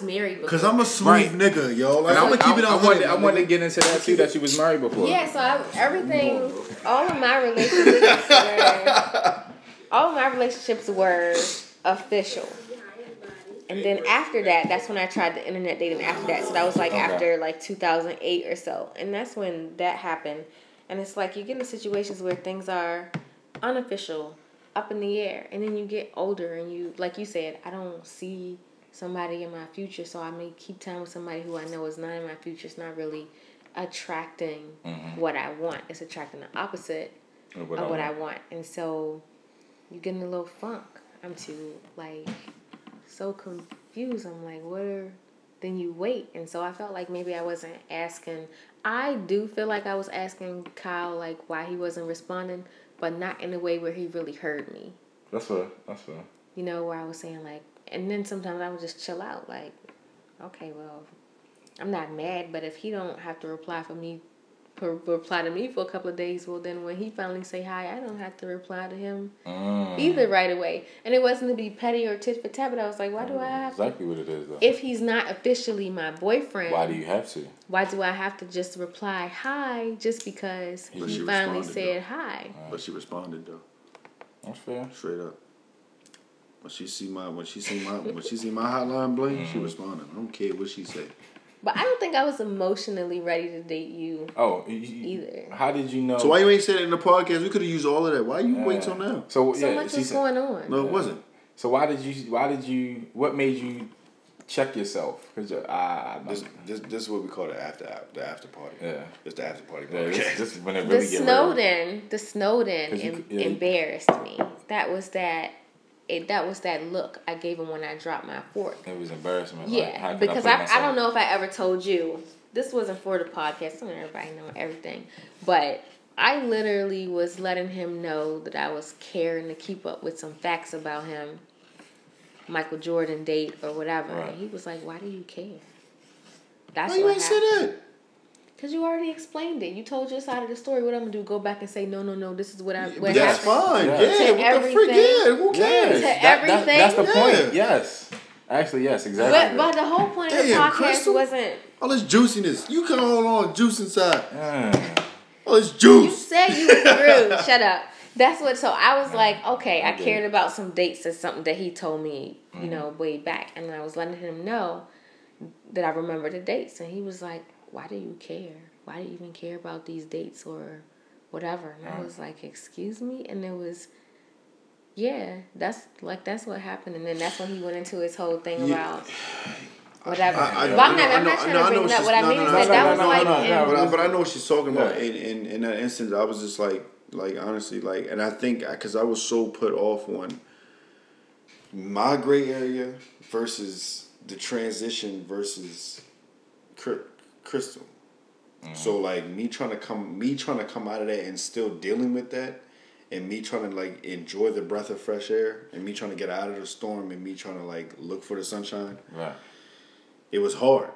was married. Cause I'm a smooth Right. nigga, yo. Like And I'm gonna keep it on. I, wanted, I wanted to get into that too. That you was married before. Yeah, so I, everything, all of my relationships were, all of my relationships were official. And then after that, that's when I tried the internet dating after that. So that was like Okay. after like 2008 or so. And that's when that happened. And it's like you get in situations where things are unofficial, up in the air. And then you get older and you, like you said, I don't see somebody in my future. So I may keep time with somebody who I know is not in my future. It's not really attracting mm-hmm. what I want. It's attracting the opposite Of what of I what I want. want. And so you get in a little funk. I'm too like so confused. I'm like, what are then you wait. And so I felt like maybe I wasn't asking I do feel like I was asking Kyle like why he wasn't responding, but not in a way where he really heard me. That's fair. That's fair. You know, where I was saying like and then sometimes I would just chill out, like, okay, well, I'm not mad, but if he don't have to reply for me per, reply to me for a couple of days, well then when he finally say hi, I don't have to reply to him Mm. either right away. And it wasn't to be petty or tit for tat, but I was like, why do I have to? Exactly what it is though. If he's not officially my boyfriend, Why do you have to? why do I have to just reply hi just because But he finally responded, said hi? But she responded though, That's fair. straight up. When she see my when she see my when she see my hotline bling, Mm-hmm. she responded. I don't care what she say. But I don't think I was emotionally ready to date you. Oh, you, you- Either. How did you know? So why you ain't said it in the podcast? We could have used all of that. Why you wait till now? So, So yeah, much she was said- going on. No, it wasn't. So why did you? Why did you? What made you check yourself? Because I, I, This, this this is what we call the after the after party. Yeah. it's the after party. yeah, this, this is when it The really get real. Snowden, the Snowden em- c- yeah, embarrassed me. That was that. It, that was that look I gave him when I dropped my fork. It was embarrassment. Yeah, could because put I, I don't know if I ever told you. This wasn't for the podcast. I don't know everybody know everything, but I literally was letting him know that I was caring to keep up with some facts about him, Michael Jordan date or whatever. Right. And he was like, "Why do you care?" That's Why you what ain't happened. that? Cause you already explained it. You told your side of the story. What I'm gonna do? Go back and say, "No, no, no. This is what I." What That's happened. fine. Yeah. Yeah, To what the freak? everything. Yeah, who Yes, cares? To that- that- everything? that's the point. Yes, actually, yes, exactly. But but the whole point of the podcast Crystal. wasn't. All this juiciness. You come on on juice inside. Mm. All this juice. You said you grew. Shut up. That's what. So I was like, okay, I Okay. cared about some dates or something that he told me, you Mm-hmm. know, way back, and I was letting him know that I remember the dates, and he was like, "Why do you care? Why do you even care about these dates or whatever?" And I was like, "Excuse me," and it was. Yeah, that's like that's what happened, and then that's when he went into his whole thing Yeah. about whatever. I- I- but I'm I not, know- I'm not trying to bring that. What I mean is that that was like, But I, but I know what she's talking about. In, in in that instance, I was just like like honestly like, and I think because I was so put off on my gray area versus the transition versus Crystal. Mm-hmm. So like me trying to come me trying to come out of that and still dealing with that. And me trying to like enjoy the breath of fresh air, and me trying to get out of the storm, and me trying to like look for the sunshine Right. it was hard.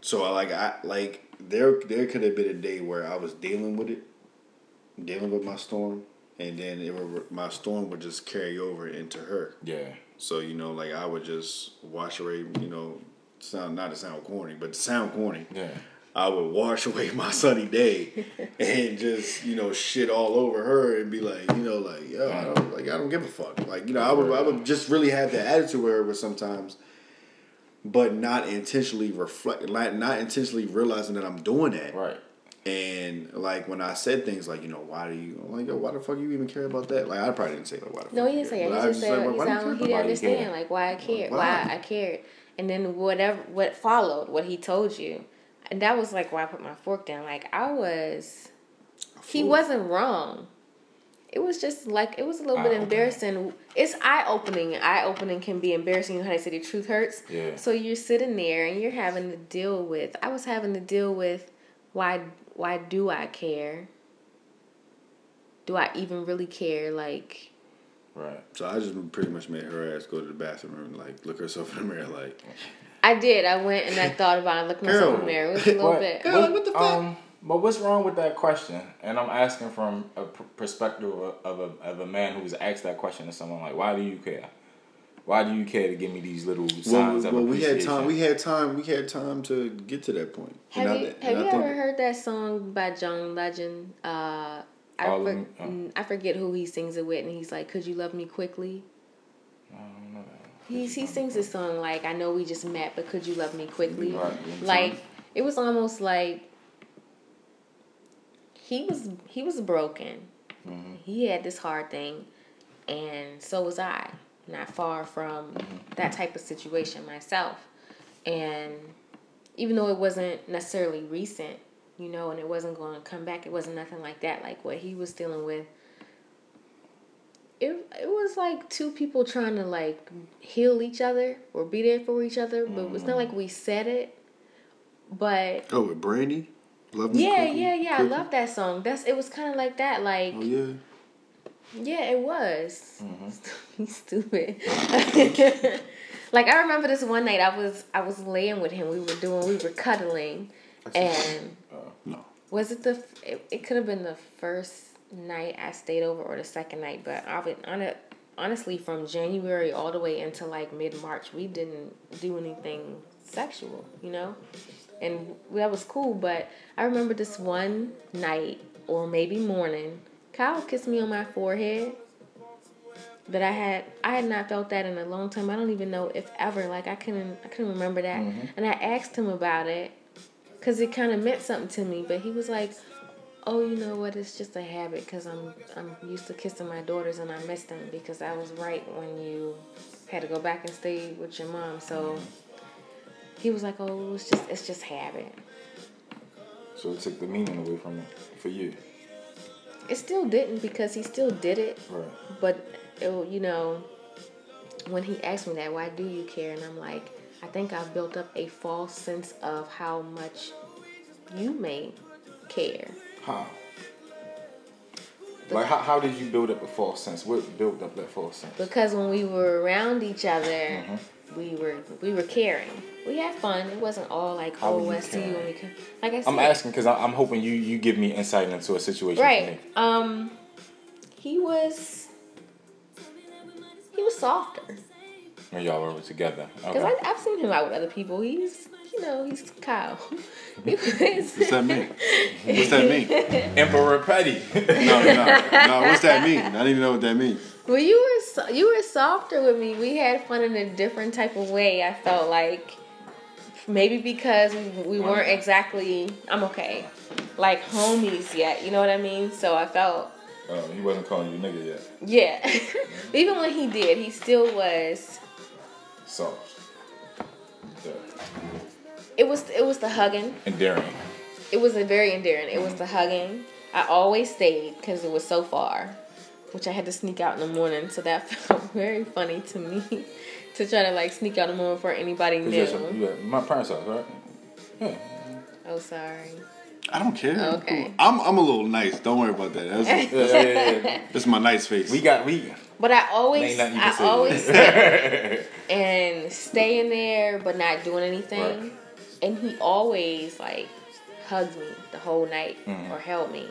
So I like I like there there could have been a day where I was dealing with it, dealing with my storm, and then it would, my storm would just carry over into her. Yeah. So you know, like I would just wash away. You know, sound not to sound corny, but to sound corny. Yeah. I would wash away my sunny day and just you know shit all over her and be like you know like yo I don't like I don't give a fuck like you know I would I would just really have that attitude with her with sometimes, but not intentionally reflect like not intentionally realizing that I'm doing that Right. and like when I said things like you know why do you I'm like yo why the fuck you even care about that like I probably didn't say like why the No, fuck he didn't say care? it. He just said like, he why sounded care he didn't Why you understand like why I cared, Why? why I cared, and then whatever what followed, what he told you, and that was like why I put my fork down. Like I was, he wasn't wrong. It was just like it was a little bit ah, Eye-opening. embarrassing. It's eye opening. Eye opening can be embarrassing. You know how they say the truth hurts. Yeah. So you're sitting there and you're having to deal with. I was having to deal with why why do I care? Do I even really care? Like Right. so I just pretty much made her ass go to the bathroom and like look herself in the mirror like I did. I went and I thought about it, looked myself in the mirror. It was a little What- bit. Girl, like, what the fuck? Um, but what's wrong with that question? And I'm asking from a pr- perspective of, of a of a man who's asked that question to someone like, "Why do you care?" Why do you care to give me these little signs Well, of well, we had time. We had time. We had time to get to that point. Have And I- you and have you ever heard that song by John Legend? Uh, I, for? Oh. mm, I forget who he sings it with, and he's like, "Could you love me quickly?" I don't know. He's, he sings a song like, "I know we just met, but could you love me quickly?" Right. Like it was almost like he was he was broken. Mm-hmm. He had this hard thing, and so was I. Not far from that type of situation myself, and even though it wasn't necessarily recent, you know, and it wasn't going to come back, it wasn't nothing like that. Like what he was dealing with. It, it was like two people trying to like heal each other or be there for each other, but it's not like we said it. But Oh, with Brandy. Love yeah, Quickly? yeah, yeah. I love that song. That's it was kind of like that. Like Oh yeah. yeah, it was. Mm-hmm. Stupid. like I remember this one night I was I was laying with him. We were doing we were cuddling, and. Was it the it, it could have been the first night I stayed over or the second night, but I would on it honestly from January all the way into like mid March we didn't do anything sexual, you know? And that was cool, but I remember this one night or maybe morning, Kyle kissed me on my forehead. But I had I had not felt that in a long time. I don't even know if ever. Like I couldn't I couldn't remember that. Mm-hmm. And I asked him about it because it kind of meant something to me. But he was like, "Oh, you know what? It's just a habit because I'm I'm used to kissing my daughters and I missed them because I was right when you had to go back and stay with your mom." So he was like, "Oh, it's just it's just habit." So it took the meaning away from it for you. It still didn't because he still did it. Right. But it, you know, when he asked me that, why do you care? And I'm like, I think I've built up a false sense of how much you may care. How? Like how, how did you build up a false sense? What built up that false sense? Because when we were around each other, Mm-hmm. we were we were caring. We had fun. It wasn't all like, How oh, I see you when we come. Like I said, I'm asking because I'm hoping you you give me insight into a situation. Right? Um, he was he was softer. When y'all were together. Because Okay. I've seen him out with other people. He's, you know, he's Kyle. he was, What's that mean? What's that mean? Emperor Petty. No, no, no. What's that mean? I don't even know what that means. well, you were so, you were softer with me. We had fun in a different type of way. I felt like maybe because we, we weren't exactly I'm okay, like homies yet. You know what I mean? So I felt oh, he wasn't calling you nigga yet. yeah. Even when he did, he still was. Soft. Yeah. It was it was the hugging. Endearing. It was a very endearing. It was the hugging. I always stayed because it was so far, which I had to sneak out in the morning. So that felt very funny to me to try to like sneak out in the morning before anybody knew. you had some- you had my parents' house, right? Yeah. Oh, sorry. I don't care. Oh, okay. I'm I'm a little nice. Don't worry about that. That's, Yeah, yeah, yeah, yeah. that's my nice face. We got we. But I always, Ain't nothing you I always and stay in there, but not doing anything. Right. And he always like hugged me the whole night Mm-hmm. or held me,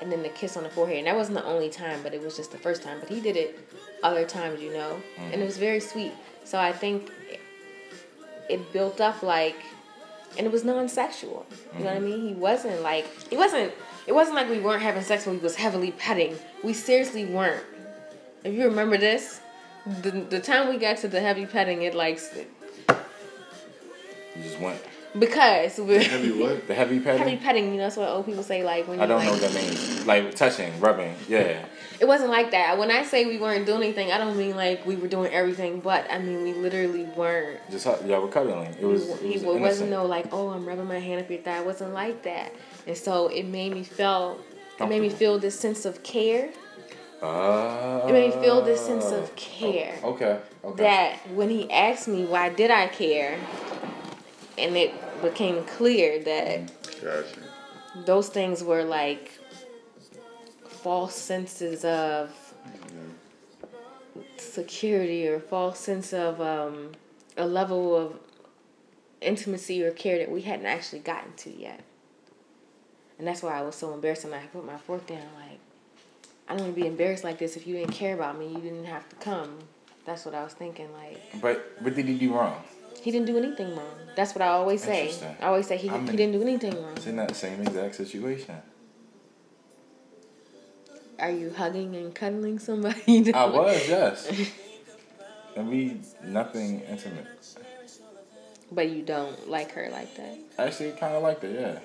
and then the kiss on the forehead. And that wasn't the only time, but it was just the first time. But he did it other times, you know, Mm-hmm. and it was very sweet. So I think it, it built up like, and it was non-sexual. You know what I Mm-hmm. mean? He wasn't like he wasn't. It wasn't like we weren't having sex when we was heavily petting. We seriously weren't. If you remember this, the the time we got to the heavy petting, it like You just went because we Heavy what? the heavy petting. heavy petting. You know, that's what old people say. Like when you I don't like, know what that means. Like touching, rubbing. Yeah. it wasn't like that. When I say we weren't doing anything, I don't mean like we were doing everything, but I mean we literally weren't. Just hu- y'all were cuddling. It was. It, was it wasn't no like, oh, I'm rubbing my hand up your thigh. It wasn't like that. And so it made me feel, it made me feel this sense of care. Uh, It made me feel this sense of care. Okay. Okay. that when he asked me why did I care, and it became clear that Gotcha. those things were like false senses of security or false sense of um, a level of intimacy or care that we hadn't actually gotten to yet. And that's why I was so embarrassed and I put my fork down like I don't want to be embarrassed like this if you didn't care about me, you didn't have to come. That's what I was thinking. Like But what did he do wrong? he didn't do anything wrong. That's what I always say. I always say he, I'm he in- didn't do anything wrong. It's in that same exact situation. Are you hugging and cuddling somebody? I was, yes. And we nothing intimate. But you don't like her like that. Actually, kind of like that, yeah.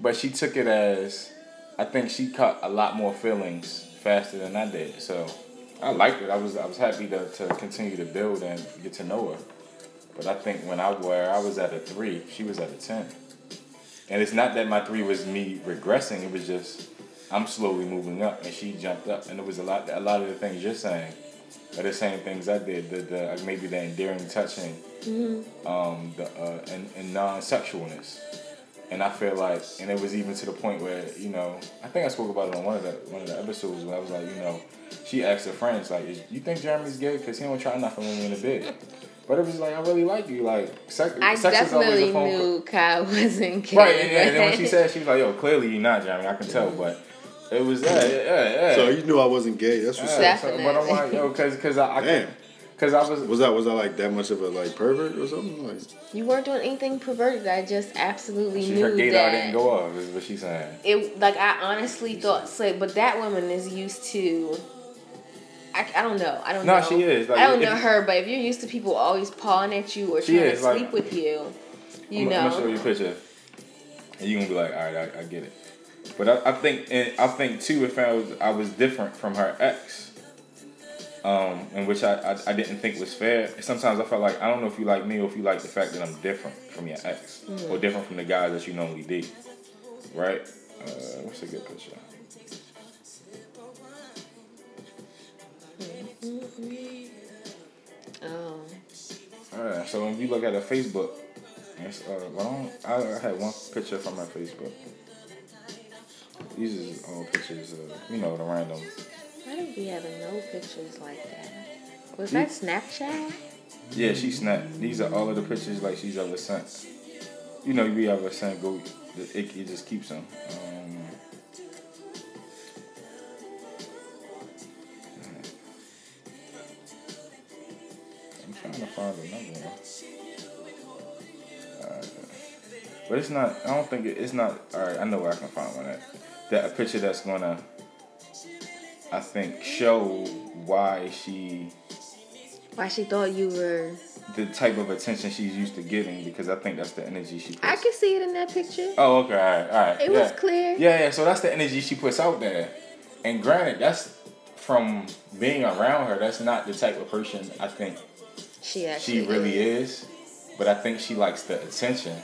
But she took it as, I think she caught a lot more feelings faster than I did. So I liked it. I was I was happy to, to continue to build and get to know her. But I think when I where I was at a three, she was at a ten. And it's not that my three was me regressing. It was just I'm slowly moving up, and she jumped up. And it was a lot. A lot of the things you're saying are the same things I did. The, the maybe the endearing touching, um, the uh, and, and non-sexualness. And I feel like, and it was even to the point where you know, I think I spoke about it on one of the one of the episodes where I was like, you know, she asked her friends like, "Is- "You think Jeremy's gay? Because he don't try nothing with me in the bed." But it was like, I really like you. Like, sex, I sex is always definitely a phone call. knew Kyle wasn't gay. Right, and, and then when she said, she was like, "Yo, clearly you're not, Jeremy. I can tell." But it was yeah, yeah, yeah. yeah. So you knew I wasn't gay. That's what's Yeah, up. so- but I'm like, yo, cause, cause I, I Damn. Cause I was, Was that was I like that much of a like pervert or something? Like You weren't doing anything perverted. I just absolutely she, knew her gaydar that. didn't go off. Is what she's saying. it like I honestly thought so, but that woman is used to. I, I don't know. I don't No, know. she is, like, I don't if- know her, but if you're used to people always pawing at you or trying is, to like- sleep with you, you I'm, know. I'm gonna show you a picture, and you gonna be like, all right, I, I get it. But I, I think, and I think too, if I was, I was different from her ex, um, in which I, I, I didn't think was fair. Sometimes I felt like I don't know if you like me or if you like the fact that I'm different from your ex or different from the guys that you normally date, right? Uh, what's a good picture? oh, Alright, so when you look at her Facebook, it's, uh, well, I, I had one picture from my Facebook. These are all pictures of, you know, the random. Did we have no pictures like that? Was that Snapchat? Yeah, she snapped. These are all of the pictures like she's ever sent. You know, we ever sent go, it, it just keeps them. Um, I'm trying to find another one. Alright. But it's not. I don't think it, it's not. All right, I know where I can find one at. That a picture that's gonna, I think, show why she Why she thought you were? the type of attention she's used to getting because I think that's the energy she puts. I can see it in that picture. Oh, okay, all right, all right. It yeah. was clear. Yeah, yeah. So that's the energy she puts out there. And granted, that's from being around her. That's not the type of person I think She actually she really is. But I think she likes the attention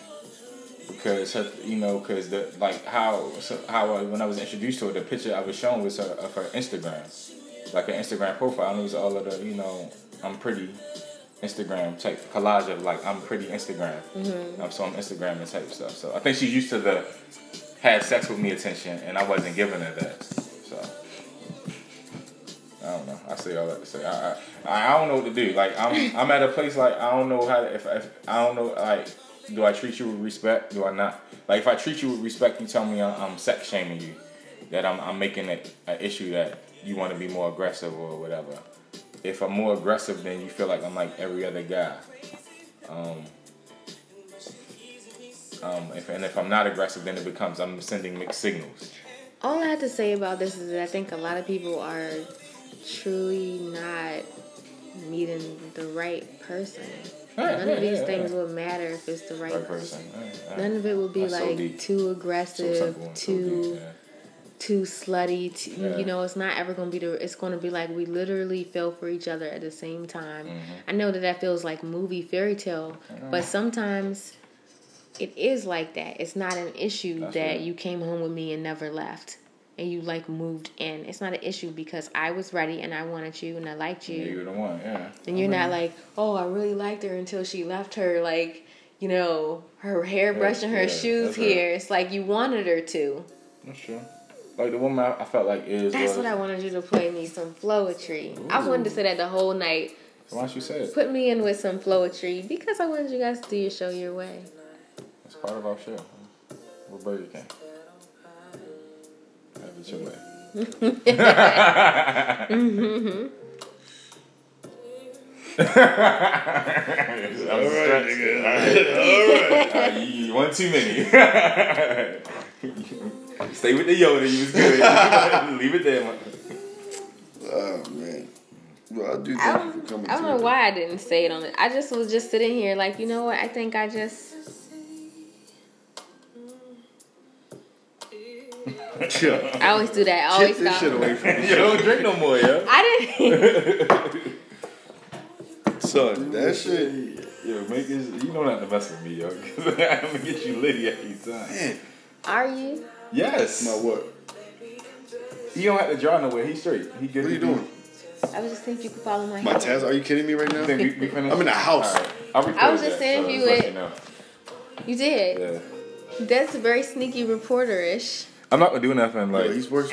because her, you know, because the like how so how I, when I was introduced to her, the picture I was shown was her of her Instagram, like her Instagram profile. And it was all of the you know I'm pretty Instagram type collage of like I'm pretty Instagram. Um, so I'm Instagramming type stuff. So I think she's used to the had sex with me attention, and I wasn't giving her that. So. I don't know. I say all that to say I, I I don't know what to do. Like I'm I'm at a place like I don't know how to, if, if I don't know like do I treat you with respect? Do I not? Like if I treat you with respect, you tell me I'm, I'm sex shaming you, that I'm I'm making it an issue that you want to be more aggressive or whatever. If I'm more aggressive, then you feel like I'm like every other guy. Um, um, if, and if I'm not aggressive, then it becomes I'm sending mixed signals. All I have to say about this is that I think a lot of people are truly not meeting the right person. Yeah, None yeah, of these yeah, things yeah. will matter if it's the right, Right person. person. Yeah, yeah. None of it will be That's like deep. too aggressive, so too too slutty. Too, Yeah. You know, it's not ever going to be the. It's going to be like we literally fell for each other at the same time. Mm-hmm. I know that that feels like movie fairy tale, but sometimes it is like that. It's not an issue That's that right. you came home with me and never left. And you like moved in. It's not an issue because I was ready and I wanted you and I liked Yeah, you. you're the one, yeah. And you're not like, oh, I really liked her until she left her, like, you know, her hairbrush and her yeah, shoes that's right. here. It's like you wanted her to. That's true. Like the woman I, I felt like is. That's was, what I wanted you to play me some Floetry. I wanted to say that the whole night. So why don't you say it? Put me in with some Floetry because I wanted you guys to do your show your way. It's part of our show. We're Burger King. Have it your way. I'm stretched. nigga. All right. All right, you- you one too many. Stay with the Yoda. You was good. Leave it there. man. Oh man. Well, I do thank I you for don't, coming. I don't know why I didn't say it on it. I just was just sitting here like, you know what? I think I just Yeah. I always do that. I always Get this stop. shit away from me. You don't drink no more, yo. I didn't. Son, that shit. Yo, make it. You know not to mess with me, yo. 'cause I'm gonna get you litty every time. Man, Are you? Yes. my what? He don't have to draw nowhere. He's straight. He good. What are you doing? I was just thinking if you could follow my. My hand. task? Are you kidding me right You now? think we, we finished? I'm in the house. All right. I'll record was just that, saying so if you let would- you know. You did. Yeah. That's very sneaky reporter-ish. I'm not gonna do nothing like. working.